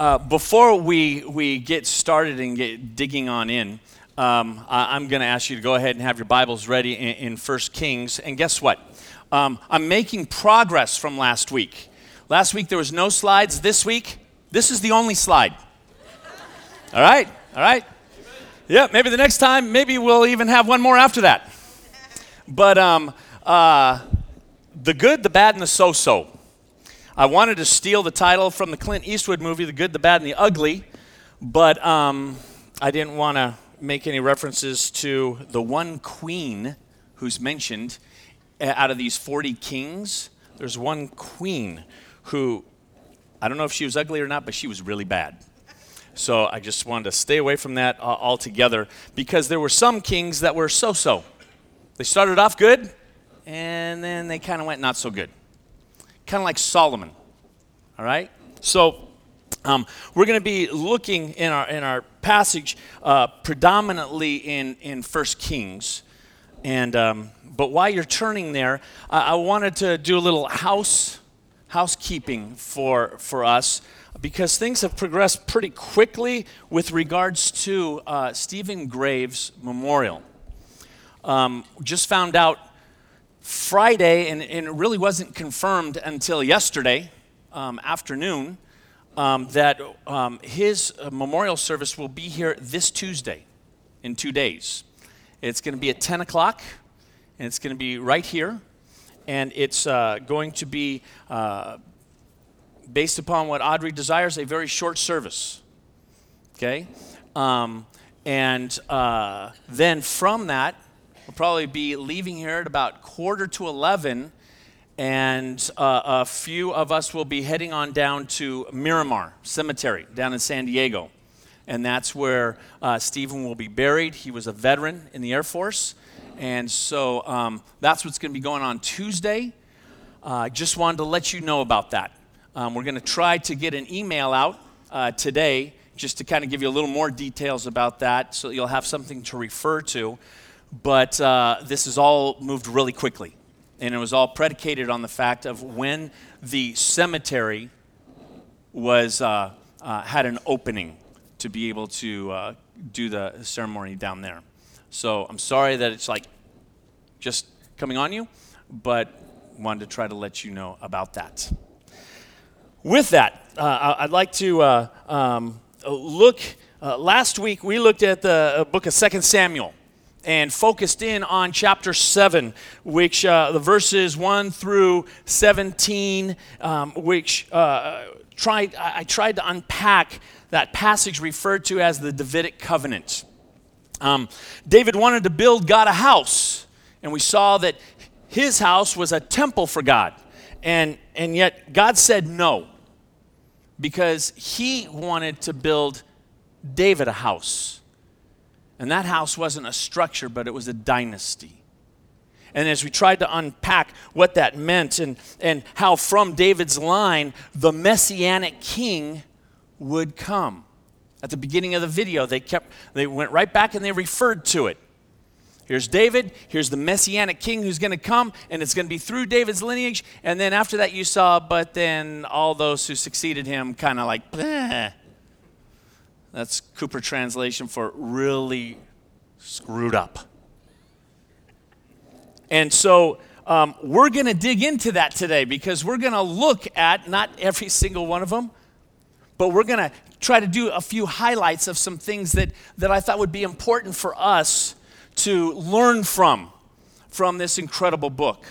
Uh, before we, we get started and get digging on in, um, I, am going to ask you to go ahead and have your Bibles ready in, in 1 Kings. And guess what? Um, I'm making progress from last week. Last week there was no slides. This week, this is the only slide. All right? All right? Yeah, maybe the next time, maybe we'll even have one more after that. But um, uh, the good, the bad, and the so so. I wanted to steal the title from the Clint Eastwood movie, The Good, the Bad, and the Ugly, but um, I didn't want to make any references to the one queen who's mentioned uh, out of these 40 kings. There's one queen who, I don't know if she was ugly or not, but she was really bad. So I just wanted to stay away from that uh, altogether because there were some kings that were so so. They started off good, and then they kind of went not so good kind of like Solomon. All right? So, um, we're going to be looking in our, in our passage uh, predominantly in, in 1 Kings. And, um, but while you're turning there, I, I wanted to do a little house housekeeping for, for us because things have progressed pretty quickly with regards to uh, Stephen Graves' memorial. Um, just found out Friday, and, and, it really wasn't confirmed until yesterday um, afternoon, um, that um, his uh, memorial service will be here this Tuesday in two days. It's going to be at 10 o'clock, and it's going to be right here, and it's uh, going to be, uh, based upon what Audrey desires, a very short service. Okay? Um, and uh, then from that, We'll probably be leaving here at about quarter to 11, and uh, a few of us will be heading on down to Miramar Cemetery down in San Diego. And that's where uh, Stephen will be buried. He was a veteran in the Air Force. And so um, that's what's going to be going on Tuesday. I uh, just wanted to let you know about that. Um, we're going to try to get an email out uh, today just to kind of give you a little more details about that so you'll have something to refer to. But uh, this has all moved really quickly. And it was all predicated on the fact of when the cemetery was, uh, uh, had an opening to be able to uh, do the ceremony down there. So I'm sorry that it's like just coming on you, but wanted to try to let you know about that. With that, uh, I'd like to uh, um, look. last week we looked at the book of Second Samuel and focused in on chapter 7, which uh, the verses 1 through 17, um, which uh, tried, I tried to unpack that passage referred to as the Davidic covenant. Um, David wanted to build God a house, and we saw that his house was a temple for God. And, and yet God said no, because he wanted to build David a house. And that house wasn't a structure, but it was a dynasty. And as we tried to unpack what that meant and, and how from David's line the messianic king would come. At the beginning of the video, they kept they went right back and they referred to it. Here's David, here's the messianic king who's going to come, and it's going to be through David's lineage. And then after that, you saw, but then all those who succeeded him kind of like, Bleh. That's Cooper translation for really screwed up. And so um, we're going to dig into that today because we're going to look at not every single one of them, but we're going to try to do a few highlights of some things that, that I thought would be important for us to learn from, from this incredible book.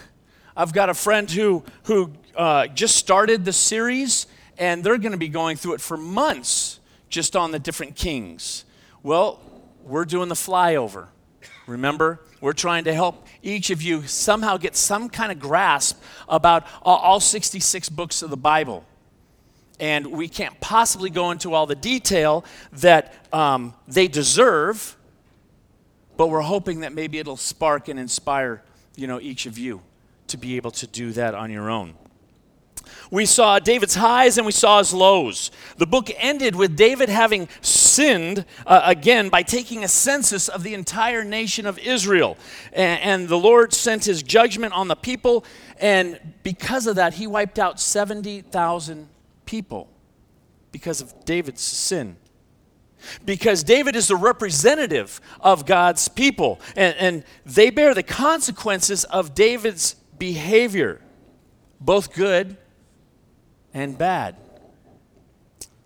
I've got a friend who, who uh, just started the series, and they're going to be going through it for months just on the different kings? Well, we're doing the flyover. Remember, we're trying to help each of you somehow get some kind of grasp about all 66 books of the Bible. And we can't possibly go into all the detail that um, they deserve, but we're hoping that maybe it'll spark and inspire, you know, each of you to be able to do that on your own. We saw David's highs and we saw his lows. The book ended with David having sinned uh, again by taking a census of the entire nation of Israel. And, and the Lord sent his judgment on the people, and because of that, he wiped out 70,000 people. Because of David's sin. Because David is the representative of God's people, and, and they bear the consequences of David's behavior, both good and bad.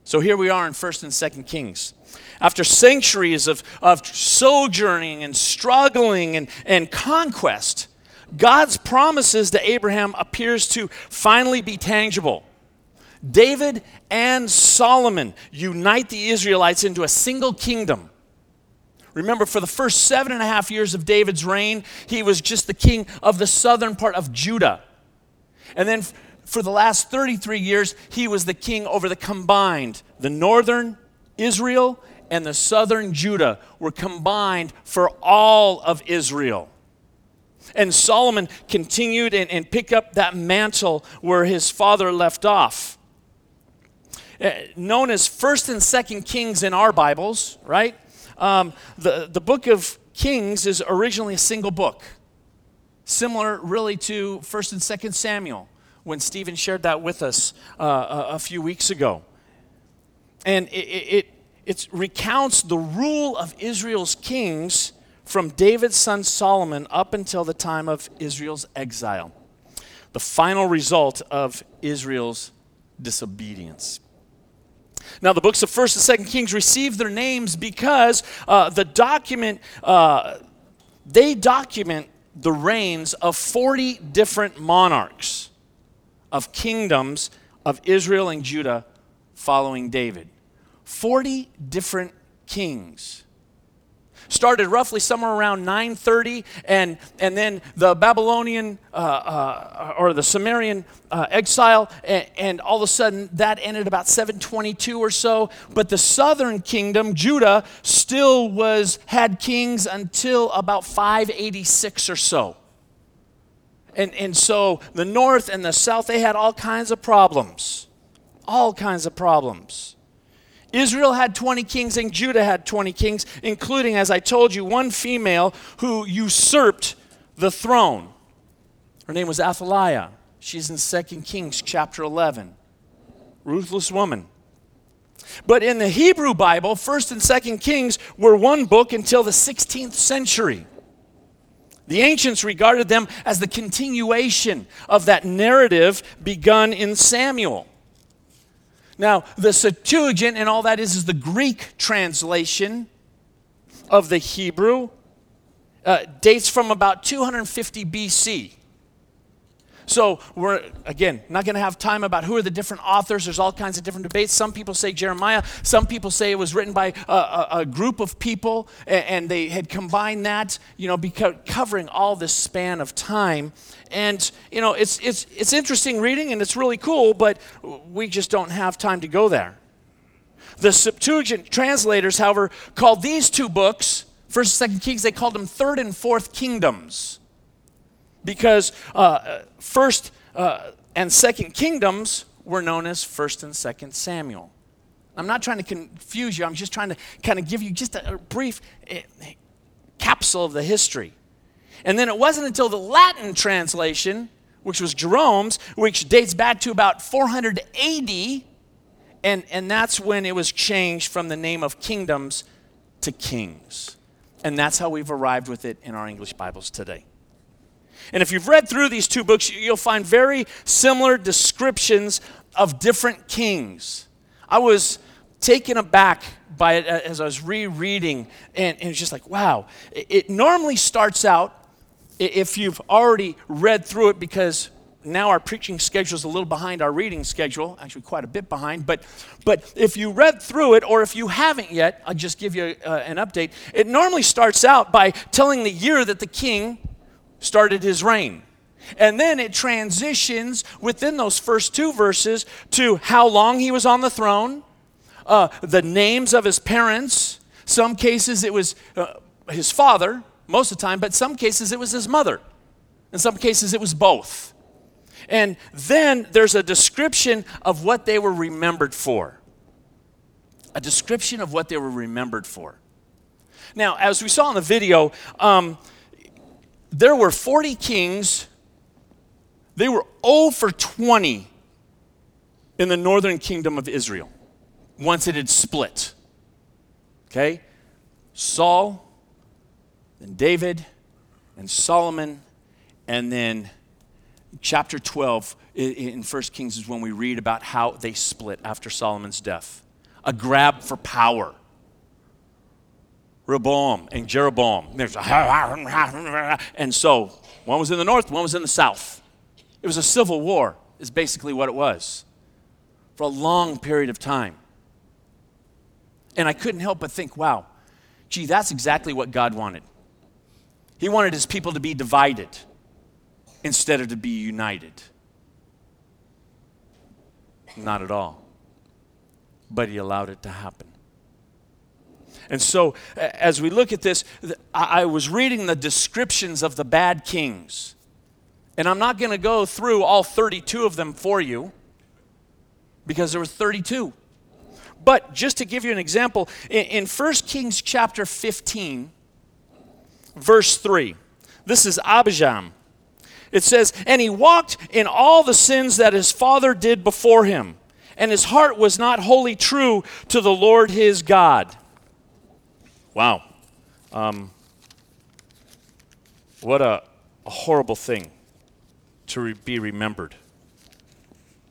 So here we are in 1st and 2nd Kings. After centuries of, of sojourning and struggling and, and conquest, God's promises to Abraham appears to finally be tangible. David and Solomon unite the Israelites into a single kingdom. Remember, for the first seven and a half years of David's reign, he was just the king of the southern part of Judah. And then for the last 33 years, he was the king over the combined, the northern Israel and the southern Judah were combined for all of Israel. And Solomon continued and, and picked up that mantle where his father left off. Uh, known as 1st and 2nd Kings in our Bibles, right? Um, the, the book of Kings is originally a single book, similar really to 1st and 2nd Samuel when Stephen shared that with us uh, a, a, few weeks ago. And it, it, it recounts the rule of Israel's kings from David's son Solomon up until the time of Israel's exile, the final result of Israel's disobedience. Now, the books of 1st and 2nd Kings received their names because uh, the document, uh, they document the reigns of 40 different monarchs of kingdoms of Israel and Judah following David. 40 different kings started roughly somewhere around 930 and, and then the babylonian uh, uh, or the sumerian uh, exile and, and, all of a sudden that ended about 722 or so but the southern kingdom judah still was had kings until about 586 or so and, and so the north and the south they had all kinds of problems all kinds of problems Israel had 20 kings and Judah had 20 kings, including, as I told you, one female who usurped the throne. Her name was Athaliah. She's in 2 Kings chapter 11. Ruthless woman. But in the Hebrew Bible, 1st and 2nd Kings were one book until the 16th century. The ancients regarded them as the continuation of that narrative begun in Samuel. Now, the Septuagint and all that is is the Greek translation of the Hebrew. Uh, dates from about 250 BC. So we're again not going to have time about who are the different authors. There's all kinds of different debates. Some people say Jeremiah. Some people say it was written by a, a, a group of people, and, and, they had combined that, you know, because covering all this span of time. And you know, it's it's it's interesting reading, and it's really cool. But we just don't have time to go there. The Septuagint translators, however, called these two books, First and Second Kings, they called them Third and Fourth Kingdoms because uh, first uh, and second kingdoms were known as first and second Samuel. I'm not trying to confuse you, I'm just trying to kind of give you just a, brief uh, capsule of the history. And then it wasn't until the Latin translation, which was Jerome's, which dates back to about 400 AD, and, and that's when it was changed from the name of kingdoms to kings. And that's how we've arrived with it in our English Bibles today. And if you've read through these two books, you'll find very similar descriptions of different kings. I was taken aback by it as I was rereading, and, and it's just like, wow. It, it normally starts out, if you've already read through it, because now our preaching schedule is a little behind our reading schedule, actually quite a bit behind. But, but if you read through it, or if you haven't yet, I'll just give you uh, an update. It normally starts out by telling the year that the king started his reign. And then it transitions within those first two verses to how long he was on the throne, uh, the names of his parents. Some cases it was uh, his father, most of the time, but some cases it was his mother. In some cases it was both. And then there's a description of what they were remembered for. A description of what they were remembered for. Now, as we saw in the video, um, there were 40 kings. They were 0 for 20 in the northern kingdom of Israel. once it had split. Okay? Saul, then David, and Solomon, and then chapter 12 in 1 Kings is when we read about how they split after Solomon's death. A grab for power. Rehoboam and Jeroboam. And so one was in the north, one was in the south. It was a civil war, is basically what it was, for a long period of time. And I couldn't help but think, wow, gee, that's exactly what God wanted. He wanted his people to be divided instead of to be united. Not at all. But he allowed it to happen. And so, as we look at this, I was reading the descriptions of the bad kings. And I'm not going to go through all 32 of them for you because there were 32. But just to give you an example, in 1 Kings chapter 15, verse 3, this is Abijam. It says, And he walked in all the sins that his father did before him, and his heart was not wholly true to the Lord his God. Wow. Um, what a, a horrible thing to re- be remembered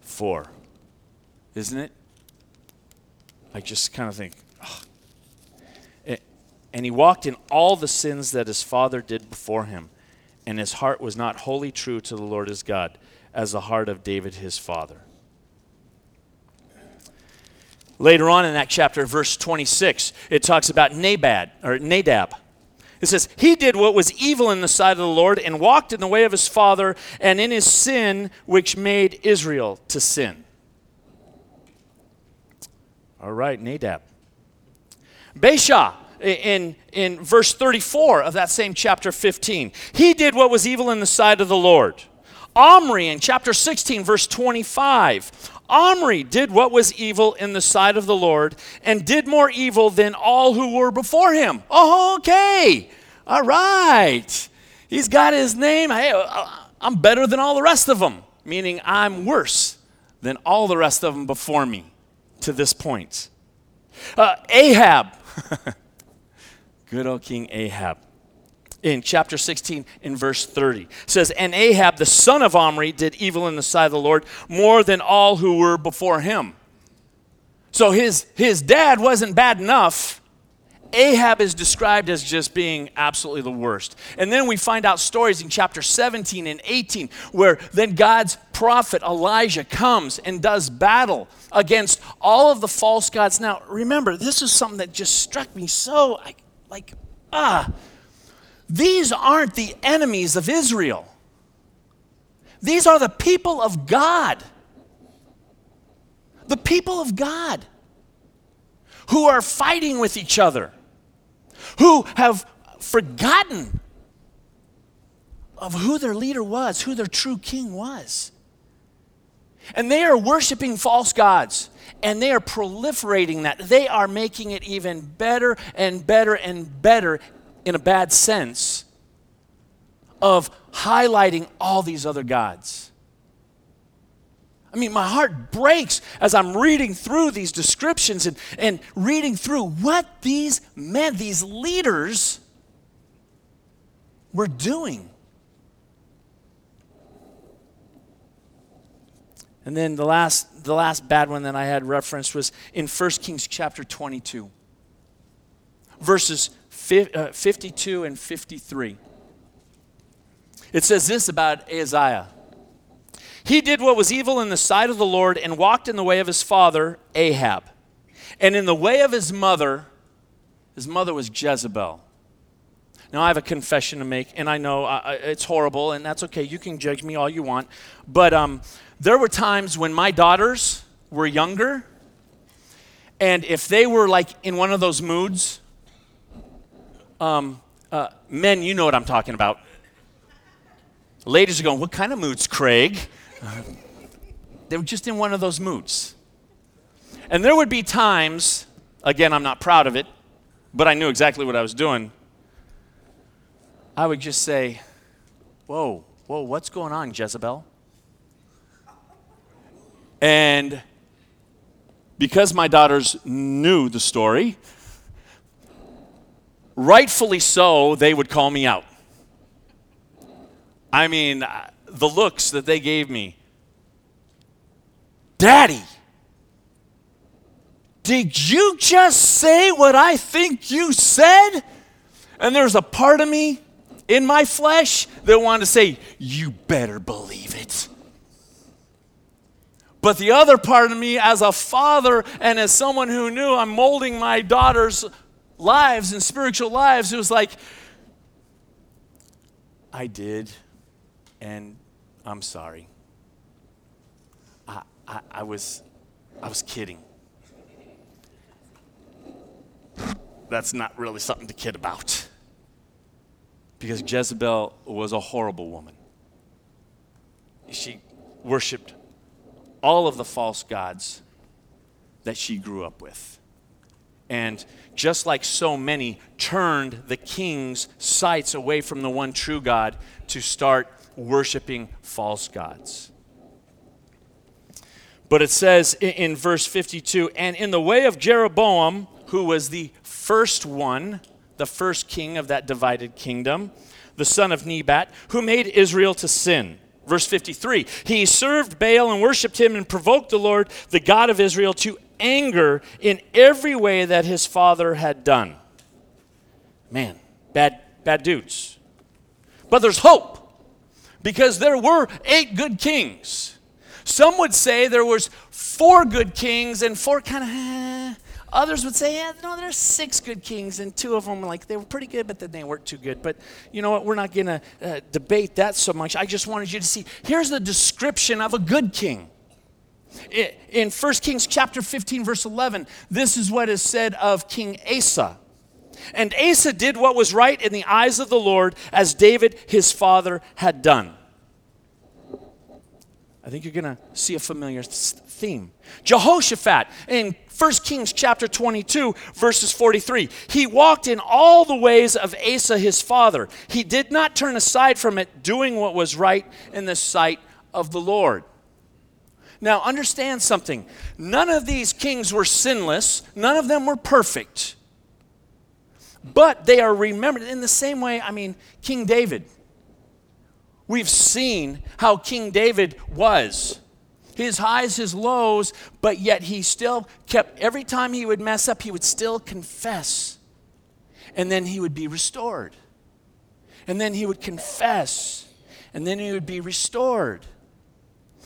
for, isn't it? I just kind of think, and he walked in all the sins that his father did before him, and his heart was not wholly true to the Lord his God, as the heart of David his father. Later on in that chapter, verse 26, it talks about Nabad or Nadab. It says, He did what was evil in the sight of the Lord and walked in the way of his father and in his sin, which made Israel to sin. All right, Nadab. Baasha in, in verse 34 of that same chapter 15. He did what was evil in the sight of the Lord. Omri in chapter 16, verse 25. Omri did what was evil in the sight of the Lord and did more evil than all who were before him. Oh, okay. All right. He's got his name. Hey, uh, I'm better than all the rest of them, meaning I'm worse than all the rest of them before me to this point. Uh, Ahab. Good old King Ahab in chapter 16 in verse 30 says and ahab the son of omri did evil in the sight of the lord more than all who were before him. So his his dad wasn't bad enough. Ahab is described as just being absolutely the worst. And then we find out stories in chapter 17 and 18 where then god's prophet elijah comes and does battle against all of the false gods. Now remember this is something that just struck me so like, like ah these aren't the enemies of Israel. These are the people of God. The people of God who are fighting with each other, who have forgotten of who their leader was, who their true king was. And they are worshiping false gods and they are proliferating that. They are making it even better and better and better in a bad sense of highlighting all these other gods. I mean, my heart breaks as I'm reading through these descriptions and, and reading through what these men, these leaders, were doing. And then the last, the last bad one that I had referenced was in 1 Kings chapter 22, verses 52 and 53. It says this about Ahaziah. He did what was evil in the sight of the Lord and walked in the way of his father, Ahab, and in the way of his mother. His mother was Jezebel. Now, I have a confession to make, and I know uh, it's horrible, and that's okay. You can judge me all you want. But um, there were times when my daughters were younger, and if they were like in one of those moods um, uh, men, you know what I'm talking about. Ladies are going, What kind of moods, Craig? Uh, they were just in one of those moods. And there would be times, again, I'm not proud of it, but I knew exactly what I was doing. I would just say, Whoa, whoa, what's going on, Jezebel? And because my daughters knew the story, rightfully so, they would call me out. I mean, uh, the looks that they gave me. Daddy, did you just say what I think you said? And there's a part of me in my flesh that wanted to say, You better believe it. But the other part of me, as a father and as someone who knew I'm molding my daughter's lives and spiritual lives, it was like, I did, and I'm sorry. I, I, I was, I was kidding. That's not really something to kid about. Because Jezebel was a horrible woman. She worshiped all of the false gods that she grew up with. And just like so many, turned the king's sights away from the one true God to start worshiping false gods. But it says in, verse 52 and in the way of Jeroboam, who was the first one, the first king of that divided kingdom, the son of Nebat, who made Israel to sin Verse 53 He served Baal and worshiped him and provoked the Lord, the God of Israel, to anger in every way that his father had done. Man, bad, bad dudes. But there's hope because there were eight good kings. Some would say there was four good kings and four kind of eh, Others would say, yeah, no, there's six good kings, and two of them were like, they were pretty good, but then they weren't too good. But you know what? We're not going to uh, debate that so much. I just wanted you to see here's the description of a good king. In 1 Kings chapter 15, verse 11, this is what is said of King Asa. And Asa did what was right in the eyes of the Lord, as David his father had done. I think you're going to see a familiar theme. Jehoshaphat in 1 Kings chapter 22, verses 43. He walked in all the ways of Asa his father. He did not turn aside from it, doing what was right in the sight of the Lord. Now, understand something. None of these kings were sinless, none of them were perfect. But they are remembered in the same way, I mean, King David. We've seen how King David was his highs, his lows, but yet he still kept, every time he would mess up, he would still confess. And then he would be restored. And then he would confess. And then he would be restored.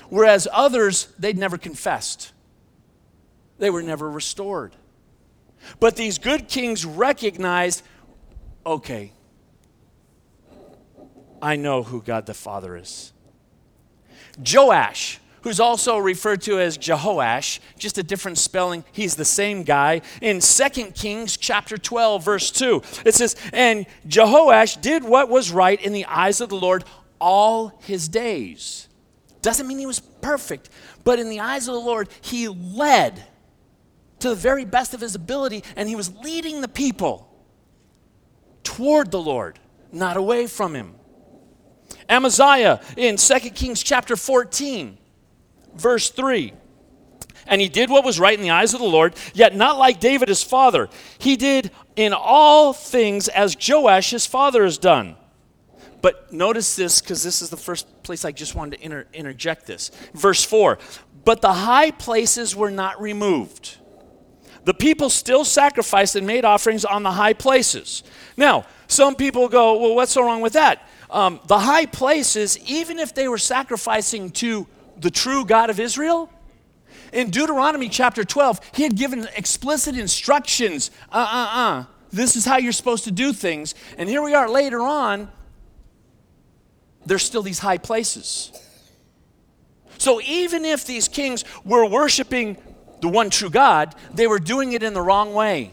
Whereas others, they'd never confessed, they were never restored. But these good kings recognized okay, I know who God the Father is. Joash who's also referred to as Jehoash, just a different spelling. He's the same guy. In 2 Kings chapter 12, verse 2, it says, And Jehoash did what was right in the eyes of the Lord all his days. Doesn't mean he was perfect, but in the eyes of the Lord, he led to the very best of his ability, and he was leading the people toward the Lord, not away from him. Amaziah in 2 Kings chapter 14 verse 3. And he did what was right in the eyes of the Lord, yet not like David his father. He did in all things as Joash his father has done. But notice this, because this is the first place I just wanted to inter- interject this. Verse 4 But the high places were not removed. The people still sacrificed and made offerings on the high places. Now, some people go, well, what's so wrong with that? Um, the high places, even if they were sacrificing to the true God of Israel? In Deuteronomy chapter 12, he had given explicit instructions. Uh uh uh. This is how you're supposed to do things. And here we are later on, there's still these high places. So even if these kings were worshiping the one true God, they were doing it in the wrong way.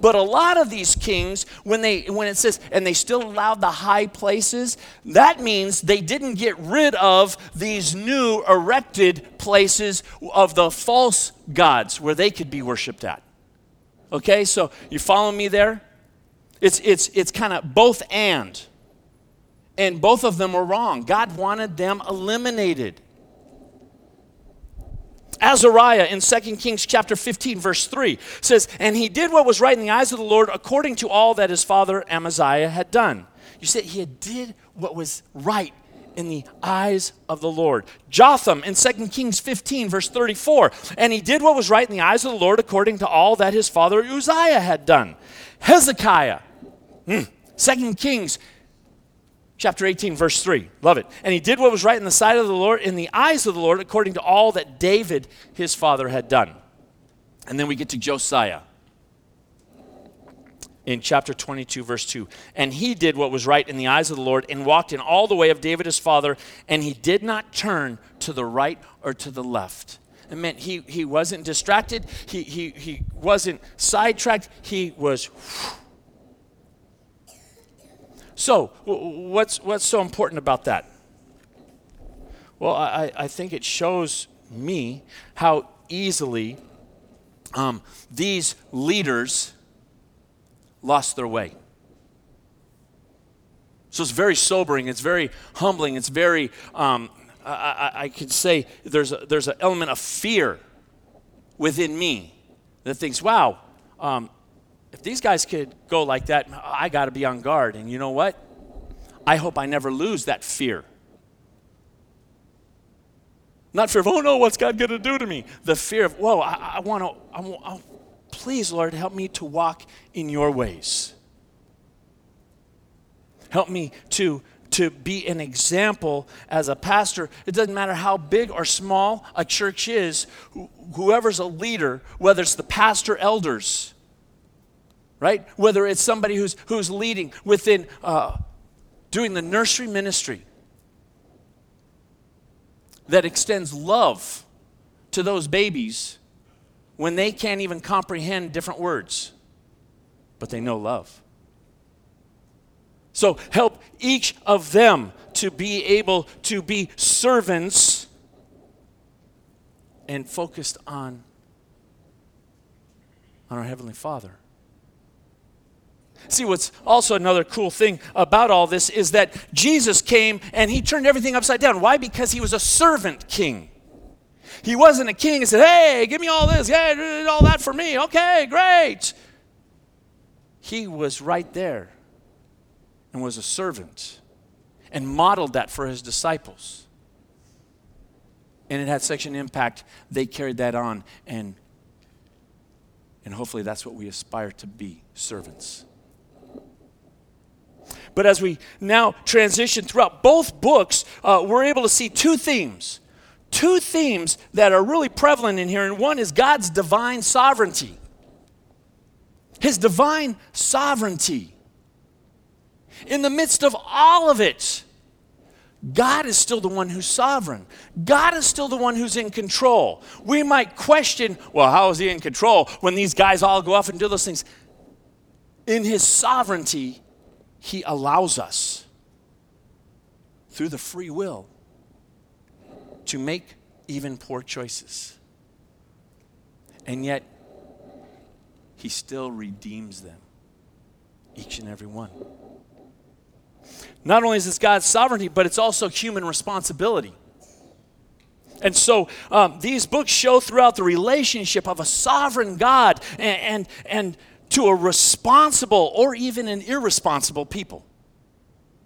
But a lot of these kings, when they when it says and they still allowed the high places, that means they didn't get rid of these new erected places of the false gods where they could be worshiped at. Okay, so you follow me there? It's it's it's kind of both and. And both of them were wrong. God wanted them eliminated. Azariah in 2 Kings chapter 15 verse 3 says, "And he did what was right in the eyes of the Lord according to all that his father Amaziah had done." You said he did what was right in the eyes of the Lord. Jotham in 2 Kings 15, verse 34. And he did what was right in the eyes of the Lord according to all that his father Uzziah had done. Hezekiah, mm, 2 Kings chapter 18, verse 3. Love it. And he did what was right in the sight of the Lord, in the eyes of the Lord, according to all that David, his father, had done. And then we get to Josiah in chapter 22, verse 2. And he did what was right in the eyes of the Lord and walked in all the way of David his father, and he did not turn to the right or to the left. It meant he, he wasn't distracted, he, he, he wasn't sidetracked, he was. So, what's, what's so important about that? Well, I, I think it shows me how easily um, these leaders lost their way. So it's very sobering, it's very humbling, it's very, um, I, I, I could say there's, a, there's an element of fear within me that thinks, wow, um, if these guys could go like that, I got to be on guard. And you know what? I hope I never lose that fear. Not fear of, oh no, what's God going to do to me? The fear of, whoa, I, I want to, I, oh, please, Lord, help me to walk in your ways. Help me to, to be an example as a pastor. It doesn't matter how big or small a church is, whoever's a leader, whether it's the pastor, elders, right? Whether it's somebody who's, who's leading within uh, doing the nursery ministry that extends love to those babies when they can't even comprehend different words, but they know love. So help each of them to be able to be servants and focused on, on our Heavenly Father. See, what's also another cool thing about all this is that Jesus came and he turned everything upside down. Why? Because he was a servant king. He wasn't a king and said, Hey, give me all this, yeah, all that for me. Okay, great. He was right there and was a servant and modeled that for his disciples. And it had such an impact, they carried that on, and, and hopefully that's what we aspire to be servants. But as we now transition throughout both books, uh, we're able to see two themes two themes that are really prevalent in here, and one is God's divine sovereignty. His divine sovereignty. In the midst of all of it, God is still the one who's sovereign. God is still the one who's in control. We might question, well, how is he in control when these guys all go off and do those things? In his sovereignty, he allows us through the free will to make even poor choices. And yet, He still redeems them, each and every one. Not only is this God's sovereignty, but it's also human responsibility. And so um, these books show throughout the relationship of a sovereign God and, and, and to a responsible or even an irresponsible people,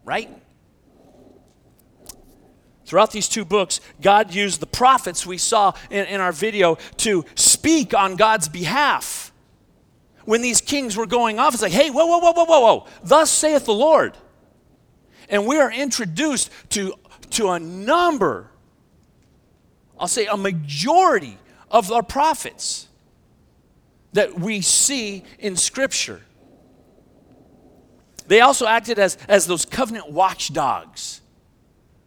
right? Throughout these two books, God used the prophets we saw in, in our video to speak on God's behalf. When these kings were going off, it's like, hey, whoa, whoa, whoa, whoa, whoa, whoa. Thus saith the Lord. And we are introduced to, to a number, I'll say a majority of our prophets that we see in Scripture. They also acted as, as those covenant watchdogs,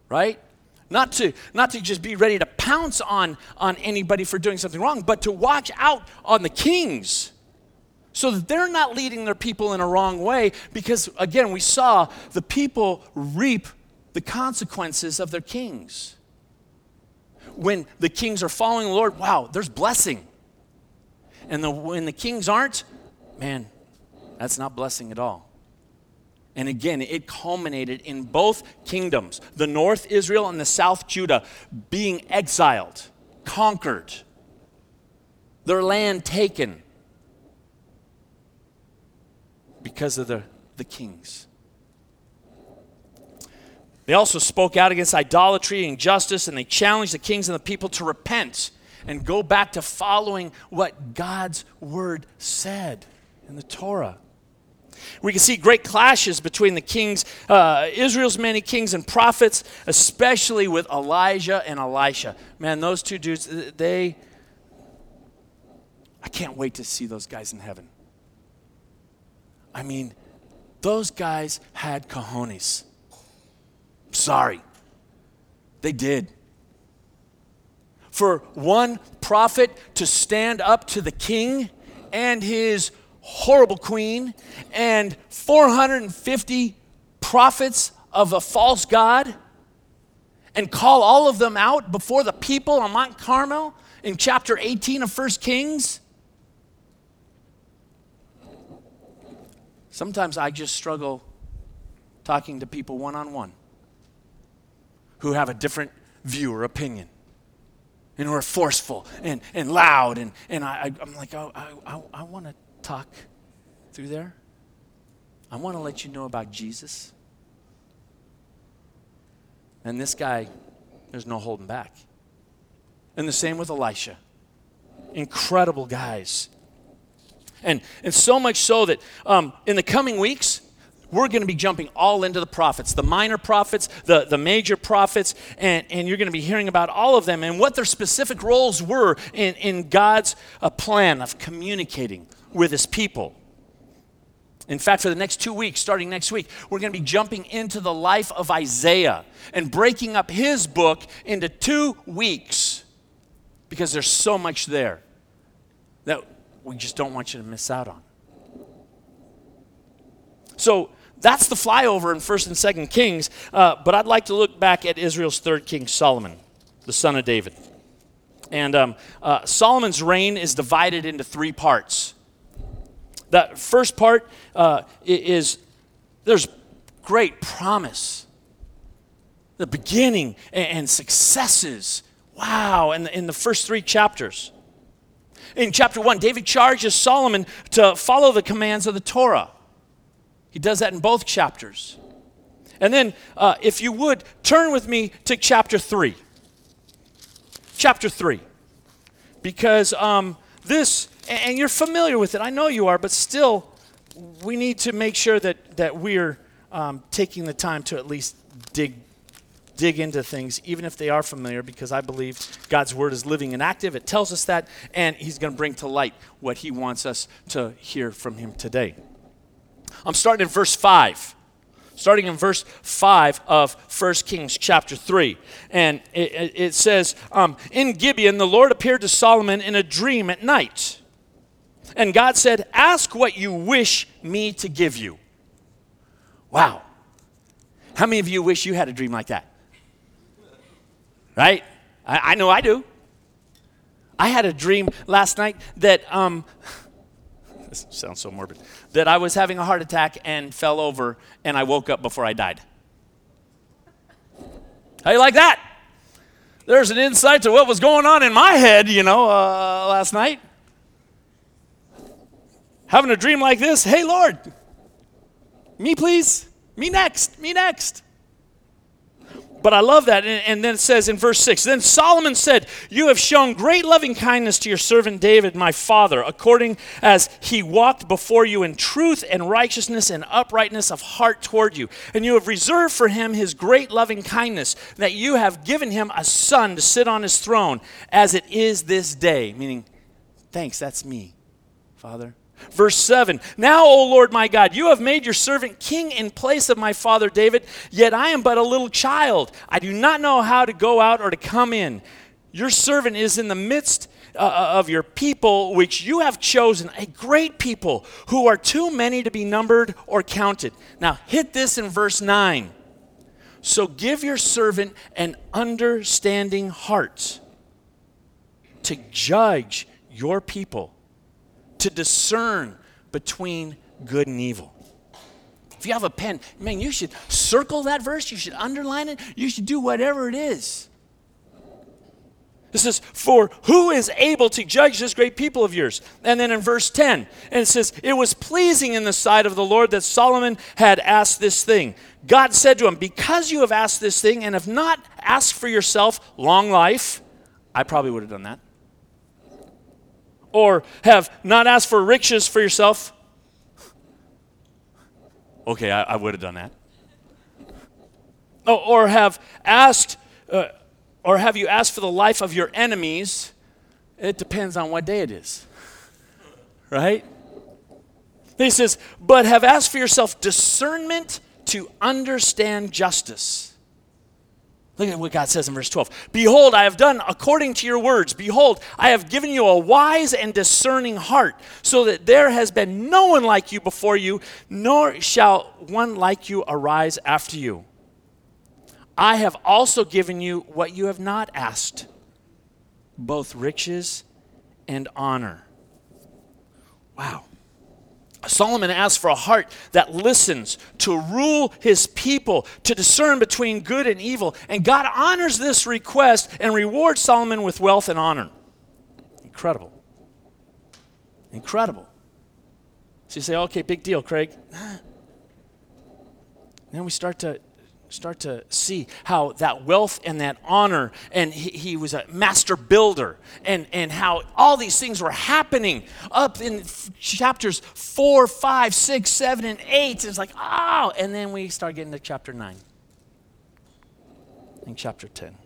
right? Not to, not to just be ready to pounce on, on anybody for doing something wrong, but to watch out on the kings so that they're not leading their people in a wrong way. Because, again, we saw the people reap the consequences of their kings. When the kings are following the Lord, wow, there's blessing. And the, when the kings aren't, man, that's not blessing at all. And again, it culminated in both kingdoms, the north Israel and the south Judah, being exiled, conquered, their land taken because of the, the kings. They also spoke out against idolatry and injustice, and they challenged the kings and the people to repent and go back to following what God's word said in the Torah. We can see great clashes between the kings, uh, Israel's many kings and prophets, especially with Elijah and Elisha. Man, those two dudes, they, I can't wait to see those guys in heaven. I mean, those guys had cojones. Sorry. They did. For one prophet to stand up to the king and his horrible queen and 450 prophets of a false God and call all of them out before the people on Mount Carmel in chapter 18 of 1 Kings? Sometimes I just struggle talking to people one on one who have a different view or opinion and who are forceful and, and loud. And, and I, I'm like, oh, I, I, I want to talk through there. I want to let you know about Jesus. And this guy, there's no holding back. And the same with Elisha. Incredible guys. And, and so much so that um, in the coming weeks, we're going to be jumping all into the prophets, the minor prophets, the, the major prophets, and, and you're going to be hearing about all of them and what their specific roles were in, in God's uh, plan of communicating with his people. In fact, for the next two weeks, starting next week, we're going to be jumping into the life of Isaiah and breaking up his book into two weeks because there's so much there that we just don't want you to miss out on. So, that's the flyover in 1st and 2nd Kings. Uh, but I'd like to look back at Israel's third king, Solomon, the son of David. And um, uh, Solomon's reign is divided into three parts. That first part uh, is there's great promise, the beginning and successes. Wow, in the, in the first three chapters. In chapter one, David charges Solomon to follow the commands of the Torah. He does that in both chapters. And then, uh, if you would, turn with me to chapter 3. Chapter 3. Because um, this, and you're familiar with it, I know you are, but still, we need to make sure that, that we're um, taking the time to at least dig, dig into things, even if they are familiar, because I believe God's word is living and active. It tells us that, and He's going to bring to light what He wants us to hear from Him today. I'm starting in verse 5. Starting in verse 5 of 1 Kings chapter 3. And it, it says, um, In Gibeon, the Lord appeared to Solomon in a dream at night. And God said, Ask what you wish me to give you. Wow. How many of you wish you had a dream like that? Right? I, I know I do. I had a dream last night that um, this sounds so morbid, that I was having a heart attack and fell over and I woke up before I died. How you like that? There's an insight to what was going on in my head, you know, uh, last night. Having a dream like this, hey, Lord, me please, me next, me next. But I love that. And, and, then it says in verse 6 Then Solomon said, You have shown great loving kindness to your servant David, my father, according as he walked before you in truth and righteousness and uprightness of heart toward you. And you have reserved for him his great loving kindness, that you have given him a son to sit on his throne, as it is this day. Meaning, thanks, that's me, Father. Verse 7 Now, O Lord my God, you have made your servant king in place of my father David, yet I am but a little child. I do not know how to go out or to come in. Your servant is in the midst uh, uh, of your people, which you have chosen, a great people who are too many to be numbered or counted. Now, hit this in verse 9. So give your servant an understanding heart to judge your people to discern between good and evil. If you have a pen, man, you should circle that verse, you should underline it, you should do whatever it is. It says, For who is able to judge this great people of yours? And then in verse 10, and it says, It was pleasing in the sight of the Lord that Solomon had asked this thing. God said to him, Because you have asked this thing and have not asked for yourself long life, I probably would have done that. Or have not asked for riches for yourself. Okay, I, I would have done that. Oh, or have asked. Uh, or have you asked for the life of your enemies? It depends on what day it is. Right? He says, but have asked for yourself discernment to understand justice. Look at what God says in verse 12. Behold, I have done according to your words. Behold, I have given you a wise and discerning heart, so that there has been no one like you before you, nor shall one like you arise after you. I have also given you what you have not asked, both riches and honor. Wow. Solomon asks for a heart that listens, to rule his people, to discern between good and evil. And God honors this request and rewards Solomon with wealth and honor. Incredible. Incredible. So you say, okay, big deal, Craig. Then we start to start to see how that wealth and that honor, and he, he, was a master builder, and, and how all these things were happening up in chapters four, five, six, seven, and eight. It's like, oh, and then we start getting to chapter nine and chapter 10.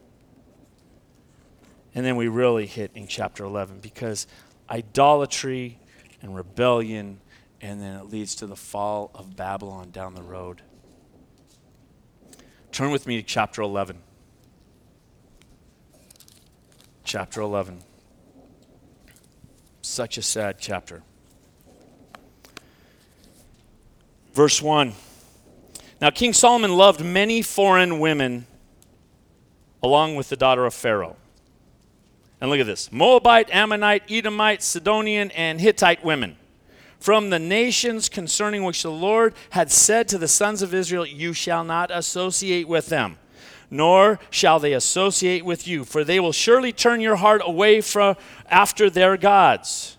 And then we really hit in chapter 11 because idolatry and rebellion, and then it leads to the fall of Babylon down the road. Turn with me to chapter 11. Chapter 11. Such a sad chapter. Verse 1. Now, King Solomon loved many foreign women along with the daughter of Pharaoh. And look at this Moabite, Ammonite, Edomite, Sidonian, and Hittite women from the nations concerning which the Lord had said to the sons of Israel, You shall not associate with them, nor shall they associate with you, for they will surely turn your heart away from after their gods.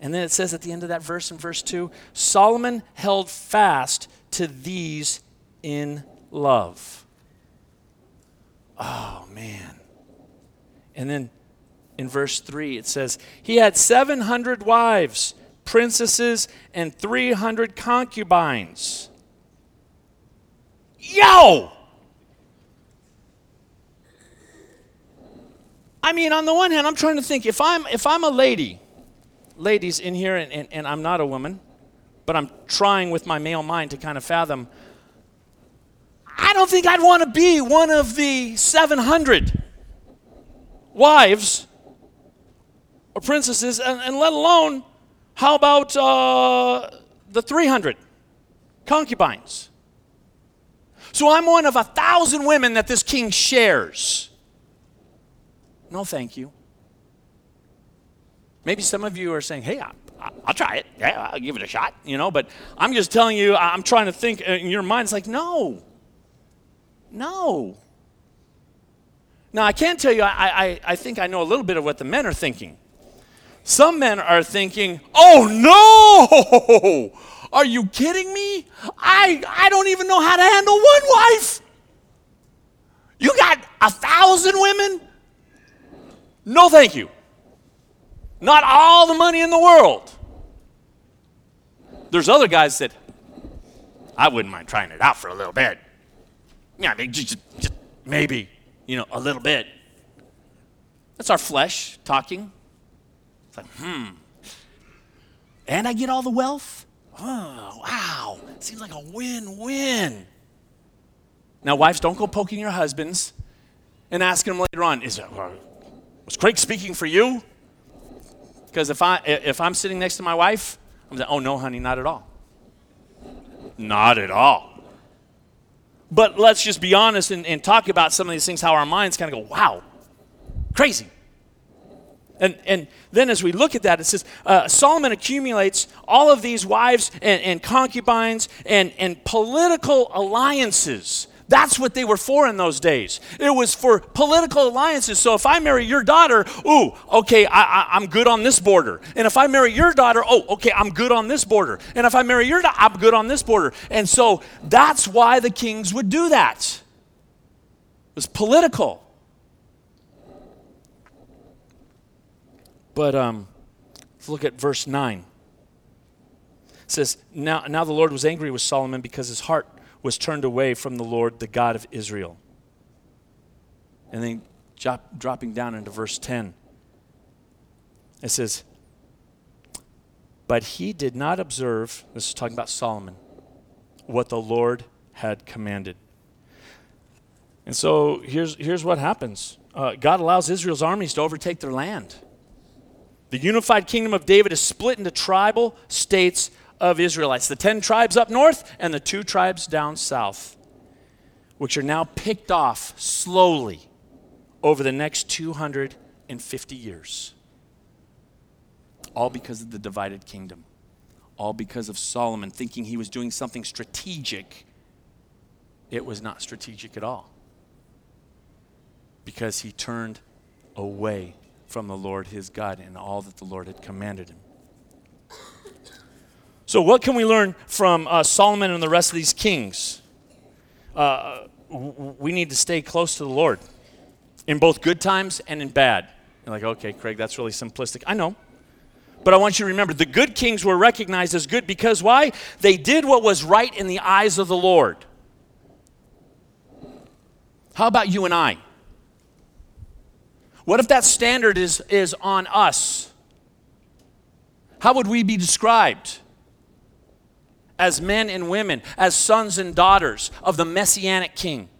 And then it says at the end of that verse in verse 2 Solomon held fast to these in love. Oh, man. And then in verse 3, it says, He had 700 wives, princesses, and 300 concubines. Yo! I mean, on the one hand, I'm trying to think if I'm if I'm a lady, ladies in here, and, and, and I'm not a woman, but I'm trying with my male mind to kind of fathom. I don't think I'd want to be one of the 700 wives or princesses, and, and let alone, how about uh, the 300 concubines? So I'm one of a thousand women that this king shares. No, thank you. Maybe some of you are saying, hey, I, will try it. Yeah, I'll give it a shot, you know, but I'm just telling you, I'm trying to think in your mind, it's like, no. No. Now, I can tell you, I, I, I think I know a little bit of what the men are thinking. Some men are thinking, oh no! Are you kidding me? I, I don't even know how to handle one wife. You got a thousand women? No, thank you. Not all the money in the world. There's other guys that I wouldn't mind trying it out for a little bit. Yeah, just, just maybe, you know, a little bit. That's our flesh talking. It's like, hmm. And I get all the wealth? Oh, wow. Seems like a win win. Now, wives, don't go poking your husbands and asking them later on, is it, uh, was Craig speaking for you? Because if, I, if I'm sitting next to my wife, I'm like, oh, no, honey, not at all. Not at all. But let's just be honest and, and talk about some of these things, how our minds kind of go, wow, crazy. And, and then as we look at that, it says uh, Solomon accumulates all of these wives and, and concubines and, and political alliances That's what they were for in those days. It was for political alliances. So if I marry your daughter, ooh, okay, I, am good on this border. And if I marry your daughter, oh, okay, I'm good on this border. And if I marry your daughter, I'm good on this border. And so that's why the kings would do that. It was political. But um, let's look at verse 9. It says, now, now the Lord was angry with Solomon because his heart was turned away from the Lord, the God of Israel. And then drop, dropping down into verse 10, it says, But he did not observe, this is talking about Solomon, what the Lord had commanded. And so here's, here's what happens uh, God allows Israel's armies to overtake their land. The unified kingdom of David is split into tribal states of Israelites the 10 tribes up north and the two tribes down south, which are now picked off slowly over the next 250 years. All because of the divided kingdom, all because of Solomon thinking he was doing something strategic. It was not strategic at all because he turned away from the Lord his God and all that the Lord had commanded him. So, what can we learn from uh, Solomon and the rest of these kings? Uh, we need to stay close to the Lord in both good times and in bad. You're like, okay, Craig, that's really simplistic. I know. But I want you to remember the good kings were recognized as good because why? They did what was right in the eyes of the Lord. How about you and I? What if that standard is, is on us? How would we be described? as men and women, as sons and daughters of the Messianic King.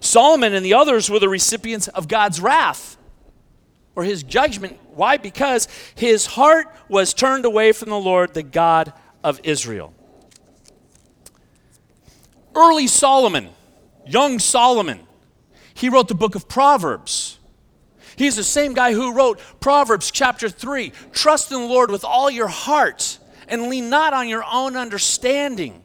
Solomon and the others were the recipients of God's wrath or his judgment. Why? Because his heart was turned away from the Lord, the God of Israel. Early Solomon, young Solomon, he wrote the book of Proverbs. He's the same guy who wrote Proverbs chapter 3 Trust in the Lord with all your heart and lean not on your own understanding.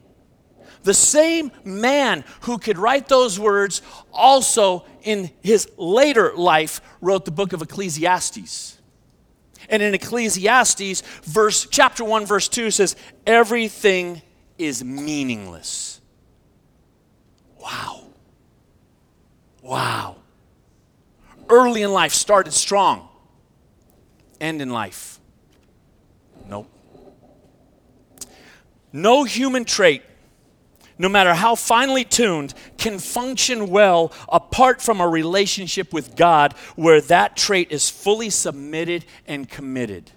The same man who could write those words also in his later life wrote the book of Ecclesiastes. And in Ecclesiastes, verse chapter 1 verse 2 says everything is meaningless. Wow. Wow. Early in life started strong. End in life. Nope. No human trait, no matter how finely tuned, can function well apart from a relationship with God where that trait is fully submitted and committed.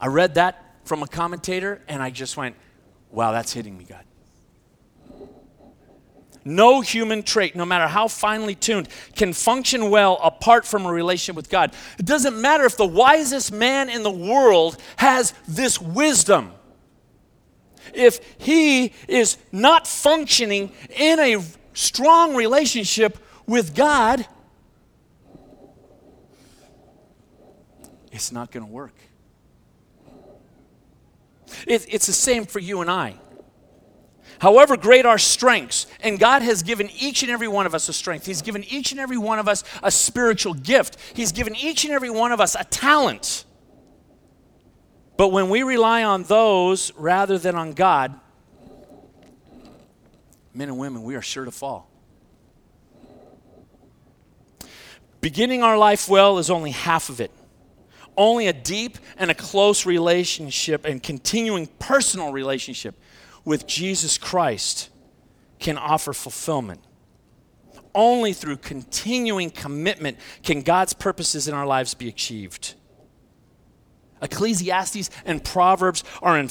I read that from a commentator and I just went, wow, that's hitting me, God. No human trait, no matter how finely tuned, can function well apart from a relationship with God. It doesn't matter if the wisest man in the world has this wisdom if he is not functioning in a strong relationship with God, it's not going to work. It, it's the same for you and I. However great our strengths, and God has given each and every one of us a strength. He's given each and every one of us a spiritual gift. He's given each and every one of us a talent. But when we rely on those rather than on God, men and women, we are sure to fall. Beginning our life well is only half of it. Only a deep and a close relationship and continuing personal relationship with Jesus Christ can offer fulfillment. Only through continuing commitment can God's purposes in our lives be achieved. Ecclesiastes and Proverbs are in,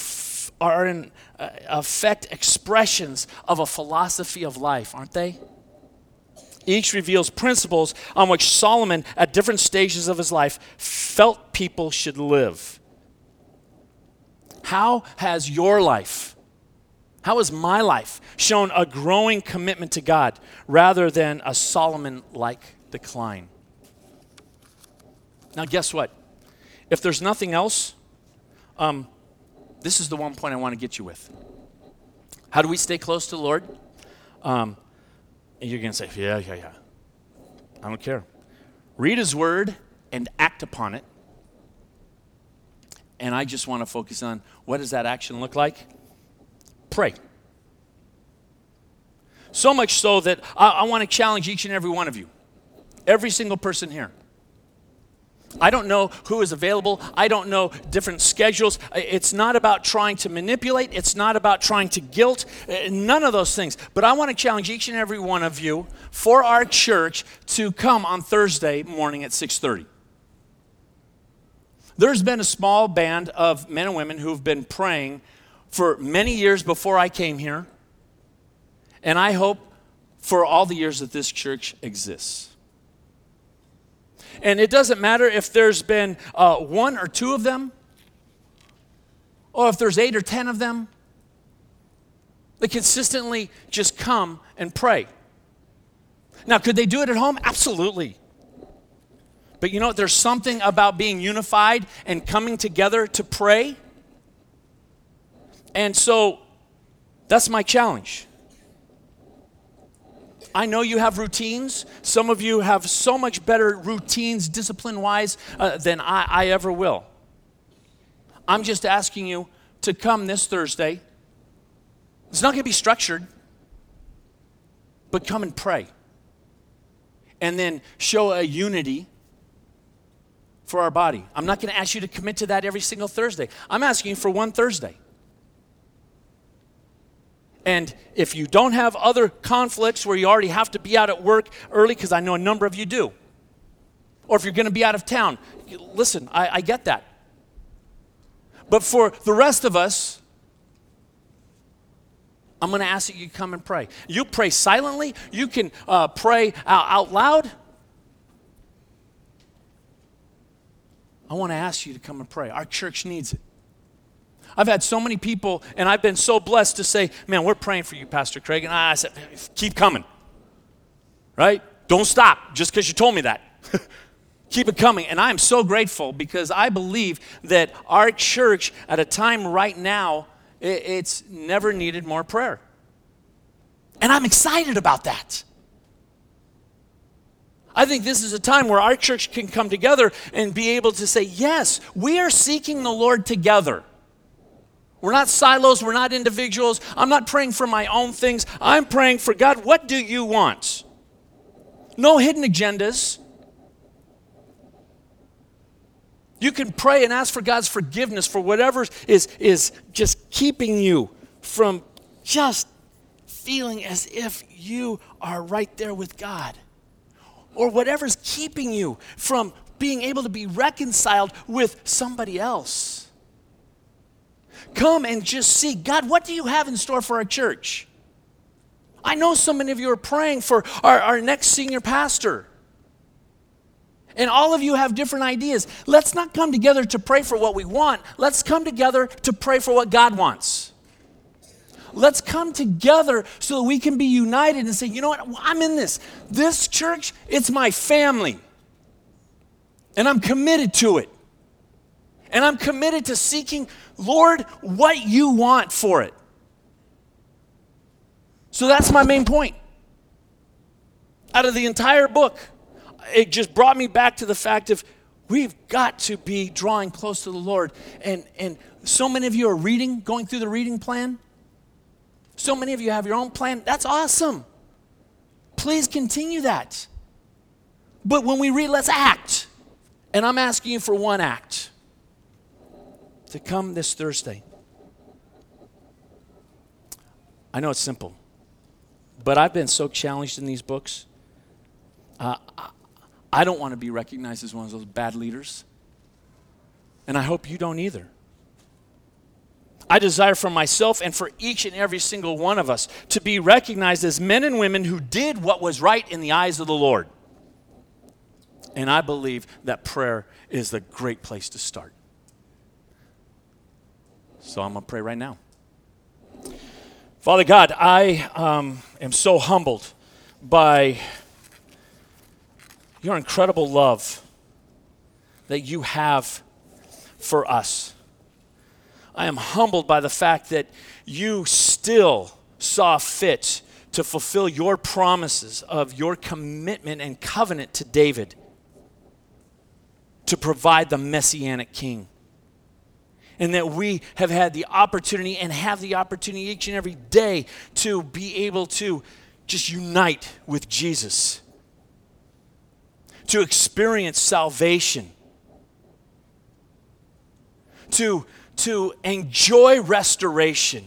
are in uh, effect expressions of a philosophy of life, aren't they? Each reveals principles on which Solomon, at different stages of his life, felt people should live. How has your life, how has my life shown a growing commitment to God rather than a Solomon like decline? Now, guess what? If there's nothing else, um, this is the one point I want to get you with. How do we stay close to the Lord? Um, and you're going to say, yeah, yeah, yeah. I don't care. Read His Word and act upon it. And I just want to focus on what does that action look like? Pray. So much so that I, I want to challenge each and every one of you, every single person here. I don't know who is available. I don't know different schedules. It's not about trying to manipulate. It's not about trying to guilt. Uh, none of those things. But I want to challenge each and every one of you for our church to come on Thursday morning at 6:30. There's been a small band of men and women who've been praying for many years before I came here. And I hope for all the years that this church exists. And it doesn't matter if there's been uh, one or two of them, or if there's eight or ten of them. They consistently just come and pray. Now, could they do it at home? Absolutely. But you know, there's something about being unified and coming together to pray. And so that's my challenge. I know you have routines. Some of you have so much better routines, discipline wise, uh, than I, I ever will. I'm just asking you to come this Thursday. It's not going to be structured, but come and pray. And then show a unity for our body. I'm not going to ask you to commit to that every single Thursday. I'm asking you for one Thursday. And if you don't have other conflicts where you already have to be out at work early, because I know a number of you do, or if you're going to be out of town, listen, I, I, get that. But for the rest of us, I'm going to ask that you come and pray. You pray silently, you can uh, pray out, out loud. I want to ask you to come and pray. Our church needs it. I've had so many people, and I've been so blessed to say, Man, we're praying for you, Pastor Craig. And I said, Keep coming. Right? Don't stop just because you told me that. Keep it coming. And I'm so grateful because I believe that our church, at a time right now, it's never needed more prayer. And I'm excited about that. I think this is a time where our church can come together and be able to say, Yes, we are seeking the Lord together. We're not silos, we're not individuals. I'm not praying for my own things. I'm praying for God, what do you want? No hidden agendas. You can pray and ask for God's forgiveness for whatever is, is just keeping you from just feeling as if you are right there with God. Or whatever's keeping you from being able to be reconciled with somebody else. Come and just see God, what do you have in store for our church? I know so many of you are praying for our, our next senior pastor. And all of you have different ideas. Let's not come together to pray for what we want. Let's come together to pray for what God wants. Let's come together so that we can be united and say, you know what, I'm in this. This church, it's my family. And I'm committed to it. And I'm committed to seeking, Lord, what you want for it. So that's my main point. Out of the entire book, it just brought me back to the fact of we've got to be drawing close to the Lord. And, and so many of you are reading, going through the reading plan. So many of you have your own plan. That's awesome. Please continue that. But when we read, let's act. And I'm asking you for one act to come this Thursday. I know it's simple, but I've been so challenged in these books. Uh, I don't want to be recognized as one of those bad leaders, and I hope you don't either. I desire for myself and for each and every single one of us to be recognized as men and women who did what was right in the eyes of the Lord. And I believe that prayer is the great place to start. So I'm going to pray right now. Father God, I um, am so humbled by your incredible love that you have for us. I am humbled by the fact that you still saw fit to fulfill your promises of your commitment and covenant to David to provide the messianic king. And that we have had the opportunity and have the opportunity each and every day to be able to just unite with Jesus, to experience salvation, to, to enjoy restoration.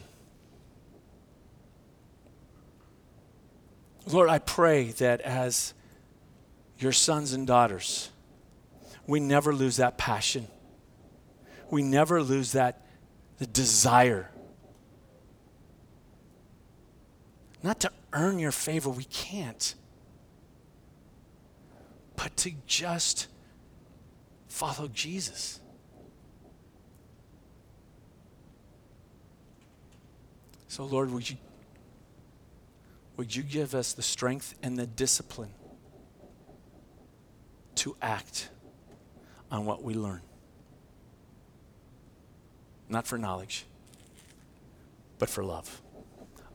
Lord, I pray that as your sons and daughters, we never lose that passion. We never lose that the desire. Not to earn your favor, we can't. But to just follow Jesus. So, Lord, would you, would you give us the strength and the discipline to act on what we learn? Not for knowledge, but for love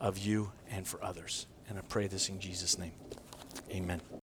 of you and for others. And I pray this in Jesus' name. Amen.